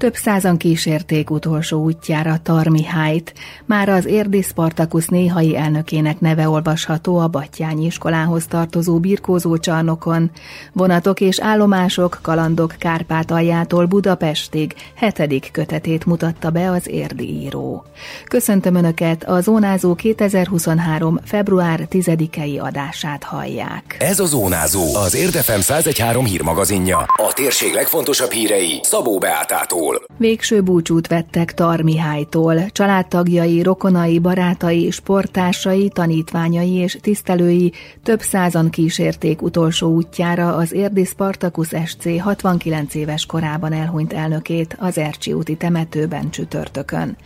Több százan kísérték utolsó útjára Tarmihájt. Már az Érdi Spartakusz néhai elnökének neve olvasható a Battyányi iskolához tartozó birkózó csarnokon. Vonatok és állomások, kalandok Kárpátaljától Budapestig hetedik kötetét mutatta be az Érdi író. Köszöntöm Önöket, a Zónázó 2023. február 10-ei adását hallják. Ez a Zónázó, az Érdefem 113 hírmagazinja. A térség legfontosabb hírei Szabó Beátától. Végső búcsút vettek Tarmihájtól. Családtagjai, rokonai, barátai, sportásai, tanítványai és tisztelői több százan kísérték utolsó útjára az Érdi Spartacus SC 69 éves korában elhunyt elnökét az Ercsi úti temetőben csütörtökön.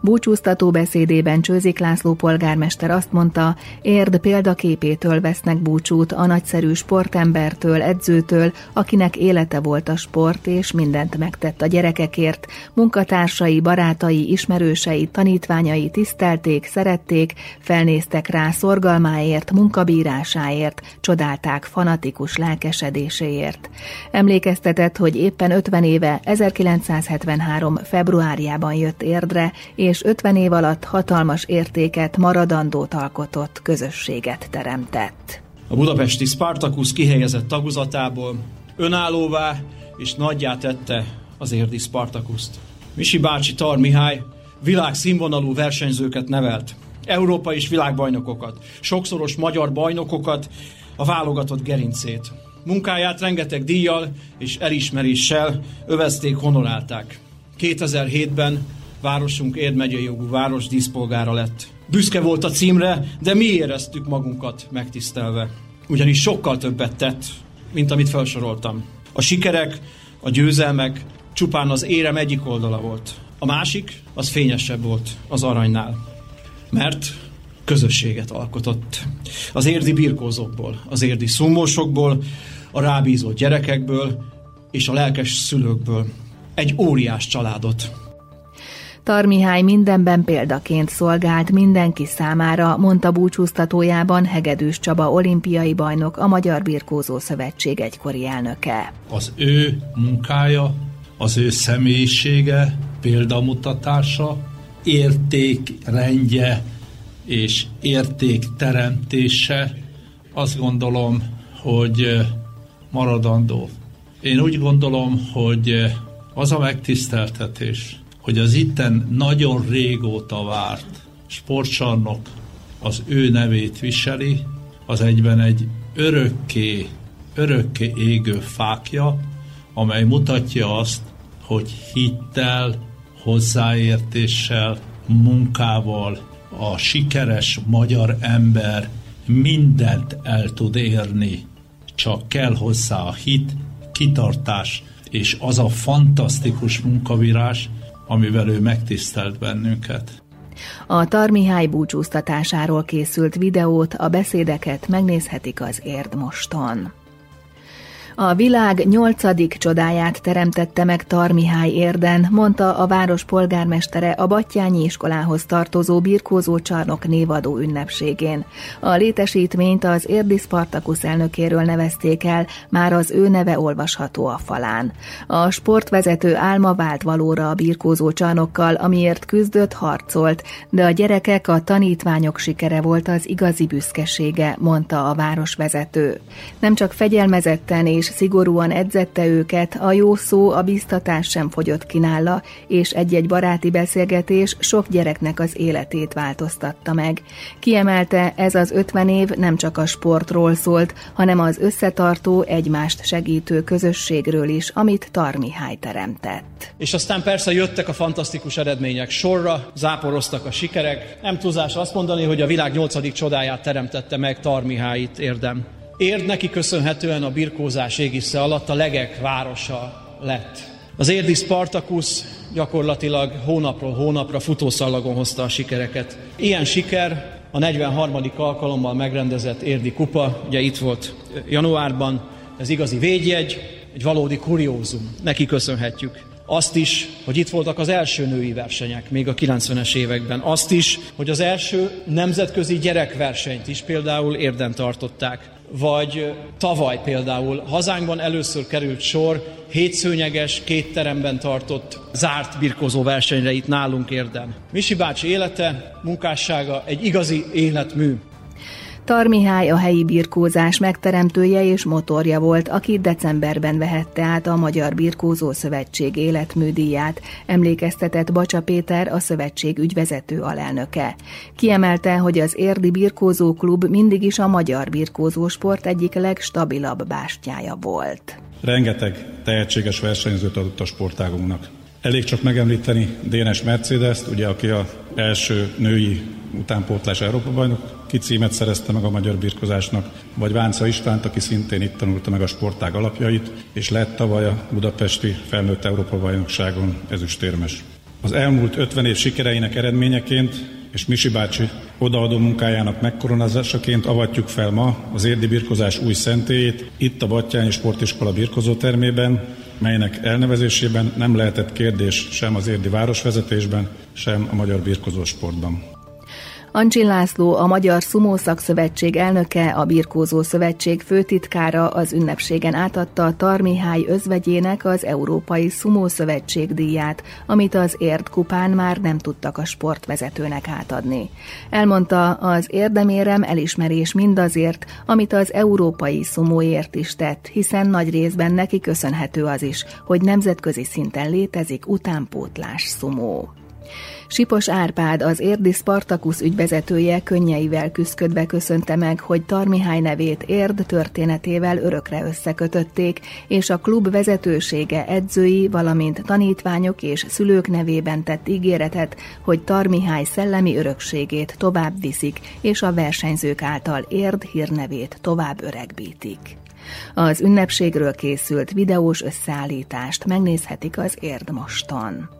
Búcsúztató beszédében Csőzik László polgármester azt mondta, Érd példaképétől vesznek búcsút a nagyszerű sportembertől, edzőtől, akinek élete volt a sport, és mindent megtett a gyerekek érdekért, munkatársai, barátai, ismerősei, tanítványai tisztelték, szerették, felnéztek rá szorgalmáért, munkabírásáért, csodálták fanatikus lelkesedéséért. Emlékeztetett, hogy éppen 50 éve 1973. februárjában jött érdre, és 50 év alatt hatalmas értéket, maradandót alkotott, közösséget teremtett. A budapesti Spartacus kihelyezett taguzatából önállóvá és nagyjá tette az érdi Spartakuszt. Misi bácsi Tar Mihály világszínvonalú versenyzőket nevelt, Európa és világbajnokokat, sokszoros magyar bajnokokat, a válogatott gerincét. Munkáját rengeteg díjjal és elismeréssel övezték, honorálták. 2007-ben városunk Érd megyei jogú város díszpolgára lett. Büszke volt a címre, de mi éreztük magunkat megtisztelve. Ugyanis sokkal többet tett, mint amit felsoroltam. A sikerek, a győzelmek, csupán az érem egyik oldala volt. A másik, az fényesebb volt az aranynál. Mert közösséget alkotott. Az érdi birkózókból, az érdi szumósokból, a rábízott gyerekekből és a lelkes szülőkből. Egy óriás családot. Tarmihály mindenben példaként szolgált mindenki számára, mondta búcsúztatójában Hegedűs Csaba olimpiai bajnok, a Magyar Birkózó Szövetség egykori elnöke. Az ő munkája az ő személyisége, példamutatása, értékrendje és értékteremtése azt gondolom, hogy maradandó. Én úgy gondolom, hogy az a megtiszteltetés, hogy az itten nagyon régóta várt sportcsarnok az ő nevét viseli, az egyben egy örökké, örökké égő fákja, amely mutatja azt, hogy hittel, hozzáértéssel, munkával a sikeres magyar ember mindent el tud érni, csak kell hozzá a hit, kitartás és az a fantasztikus munkavirás, amivel ő megtisztelt bennünket. A Tarmihály búcsúztatásáról készült videót, a beszédeket megnézhetik az Érd moston. A világ nyolcadik csodáját teremtette meg Tarmihály érden, mondta a város polgármestere a Battyányi iskolához tartozó birkózó csarnok névadó ünnepségén. A létesítményt az érdi Spartakusz elnökéről nevezték el, már az ő neve olvasható a falán. A sportvezető álma vált valóra a birkózó csarnokkal, amiért küzdött, harcolt, de a gyerekek, a tanítványok sikere volt az igazi büszkesége, mondta a városvezető. Nem csak fegyelmezetten és szigorúan edzette őket, a jó szó, a biztatás sem fogyott ki nála, és egy-egy baráti beszélgetés sok gyereknek az életét változtatta meg. Kiemelte, ez az ötven év nem csak a sportról szólt, hanem az összetartó, egymást segítő közösségről is, amit Tarmihály teremtett. És aztán persze jöttek a fantasztikus eredmények sorra, záporoztak a sikerek. Nem túlzás azt mondani, hogy a világ nyolcadik csodáját teremtette meg Tarmihályit érdem. Érd neki köszönhetően a birkózás égisze alatt a legek városa lett. Az érdi Spartacus gyakorlatilag hónapról hónapra futószallagon hozta a sikereket. Ilyen siker a 43. alkalommal megrendezett érdi kupa, ugye itt volt januárban, ez igazi védjegy, egy valódi kuriózum. Neki köszönhetjük. Azt is, hogy itt voltak az első női versenyek, még a 90-es években. Azt is, hogy az első nemzetközi gyerekversenyt is például érden tartották. Vagy tavaly például hazánkban először került sor hétszőnyeges, két teremben tartott zárt birkozó versenyre itt nálunk érden. Misi bácsi élete, munkássága egy igazi életmű. Tarmihály a helyi birkózás megteremtője és motorja volt, aki decemberben vehette át a Magyar Birkózó Szövetség életműdíját, emlékeztetett Bacsa Péter, a szövetség ügyvezető alelnöke. Kiemelte, hogy az Érdi Birkózó Klub mindig is a magyar birkózó sport egyik legstabilabb bástyája volt. Rengeteg tehetséges versenyzőt adott a sportágunknak. Elég csak megemlíteni Dénes Mercedes-t, ugye, aki a első női utánpótlás Európa bajnok címet szerezte meg a magyar birkozásnak, vagy Vánca Istvánt, aki szintén itt tanulta meg a sportág alapjait, és lett tavaly a budapesti felnőtt Európa bajnokságon ezüstérmes. Az elmúlt 50 év sikereinek eredményeként és Misi bácsi odaadó munkájának megkoronázásaként avatjuk fel ma az érdi birkozás új szentélyét, itt a Battyányi Sportiskola birkozótermében, melynek elnevezésében nem lehetett kérdés sem az érdi városvezetésben, sem a magyar birkozósportban. Ancsin László, a Magyar Szumó Szakszövetség elnöke, a Birkózó Szövetség főtitkára az ünnepségen átadta a Tarmihály özvegyének az Európai Szumó Szövetség díját, amit az Érd kupán már nem tudtak a sportvezetőnek átadni. Elmondta, az érdemérem elismerés mindazért, amit az Európai Szumóért is tett, hiszen nagy részben neki köszönhető az is, hogy nemzetközi szinten létezik utánpótlás szumó. Sipos Árpád, az érdi Spartakusz ügyvezetője könnyeivel küzdködve köszönte meg, hogy Tarmihály nevét érd történetével örökre összekötötték, és a klub vezetősége edzői, valamint tanítványok és szülők nevében tett ígéretet, hogy Tarmihály szellemi örökségét tovább viszik, és a versenyzők által érd hírnevét tovább öregbítik. Az ünnepségről készült videós összeállítást megnézhetik az Érdmoston.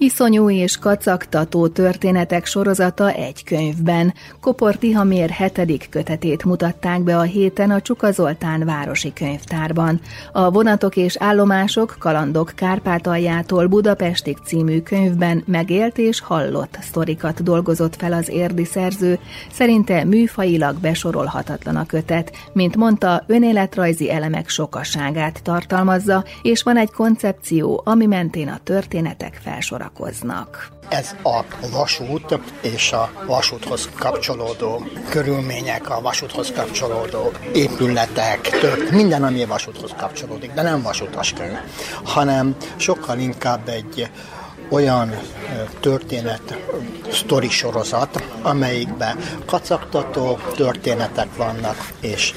Iszonyú és kacagtató történetek sorozata egy könyvben. Kopor Tihamér hetedik kötetét mutatták be a héten a Csuka Zoltán városi könyvtárban. A Vonatok és állomások kalandok Kárpátaljától Budapestig című könyvben megélt és hallott sztorikat dolgozott fel az érdi szerző, szerinte műfajilag besorolhatatlan a kötet, mint mondta, önéletrajzi elemek sokaságát tartalmazza, és van egy koncepció, ami mentén a történetek felsorak foglalkoznak. Ez a vasút és a vasúthoz kapcsolódó körülmények, a vasúthoz kapcsolódó épületek, tört, minden, ami a vasúthoz kapcsolódik, de nem vasutas könyv, hanem sokkal inkább egy olyan történet, sztori sorozat, amelyikben kacagtató történetek vannak, és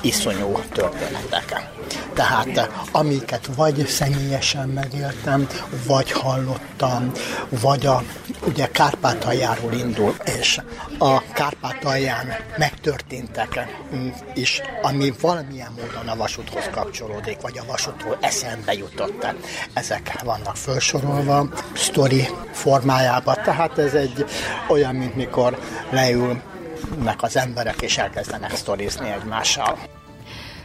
iszonyú történetek. Tehát amiket vagy személyesen megéltem, vagy hallottam, vagy a ugye Kárpátaljáról indul, és a Kárpátalján megtörténtek is, ami valamilyen módon a vasúthoz kapcsolódik, vagy a vasútról eszembe jutott. Ezek vannak felsorolva, sztori formájában, tehát ez egy olyan, mint mikor leülnek az emberek és elkezdenek sztorizni egymással.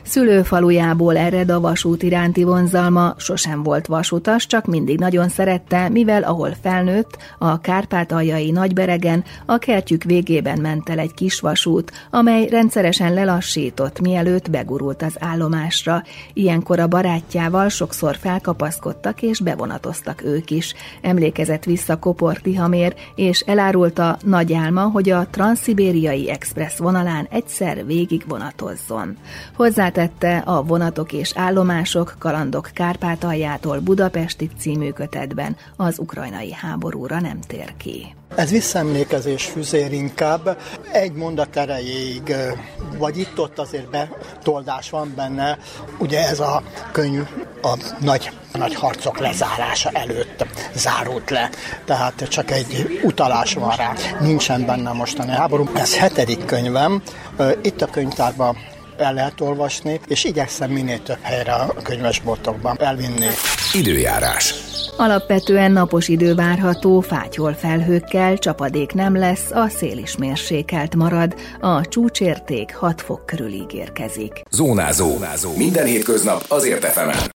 Szülőfalujából ered a vasút iránti vonzalma, sosem volt vasutas, csak mindig nagyon szerette, mivel ahol felnőtt, a Kárpátaljai Nagyberegen, a kertjük végében ment el egy kis vasút, amely rendszeresen lelassított, mielőtt begurult az állomásra. Ilyenkor a barátjával sokszor felkapaszkodtak és bevonatoztak ők is. Emlékezett vissza Kopor Tihamér, és elárulta nagy álma, hogy a Transzibériai Express vonalán egyszer végig vonatozzon. Hozzá tette a Vonatok és állomások kalandok Kárpátaljától Budapesti című kötetben az ukrajnai háborúra nem tér ki. Ez visszaemlékezés füzér inkább. Egy mondat erejéig, vagy itt-ott azért betoldás van benne. Ugye ez a könyv a nagy, nagy harcok lezárása előtt zárult le. Tehát csak egy utalás van rá. Nincsen benne mostani háború. Ez hetedik könyvem. Itt a könyvtárban el lehet olvasni, és igyekszem minél több helyre a könyvesboltokban elvinni. Időjárás. Alapvetően napos idő várható, fátyol felhőkkel, csapadék nem lesz, a szél is mérsékelt marad, a csúcsérték 6 fok körül ígérkezik. Zónázó. Zónázó. Minden hétköznap azért efemen.